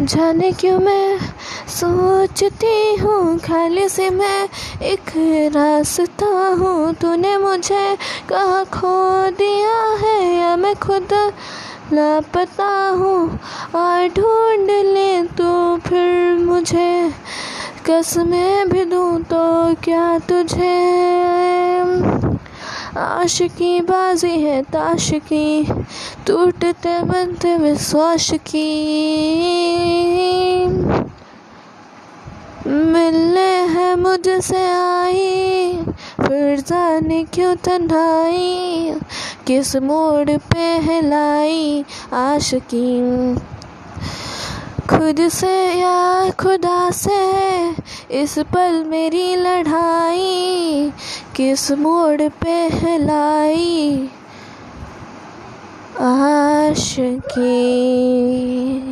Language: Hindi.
जाने क्यों मैं सोचती हूँ, खाली से मैं एक रास्ता हूँ। तूने मुझे कहाँ खो दिया है? या मैं खुद लापता हूँ? और ढूंढ ले तो फिर मुझे कसमें भी दूँ तो क्या तुझे? आश की बाजी है, ताश की, टूटते बनते विश्वास की। मिलने है मुझसे आई। फिर जाने क्यों तन्हाई? किस मोड़ पे है लाई आशिकी? खुद से या खुदा से इस पल मेरी लड़ाई? किस मोड़ पे है लाई आश की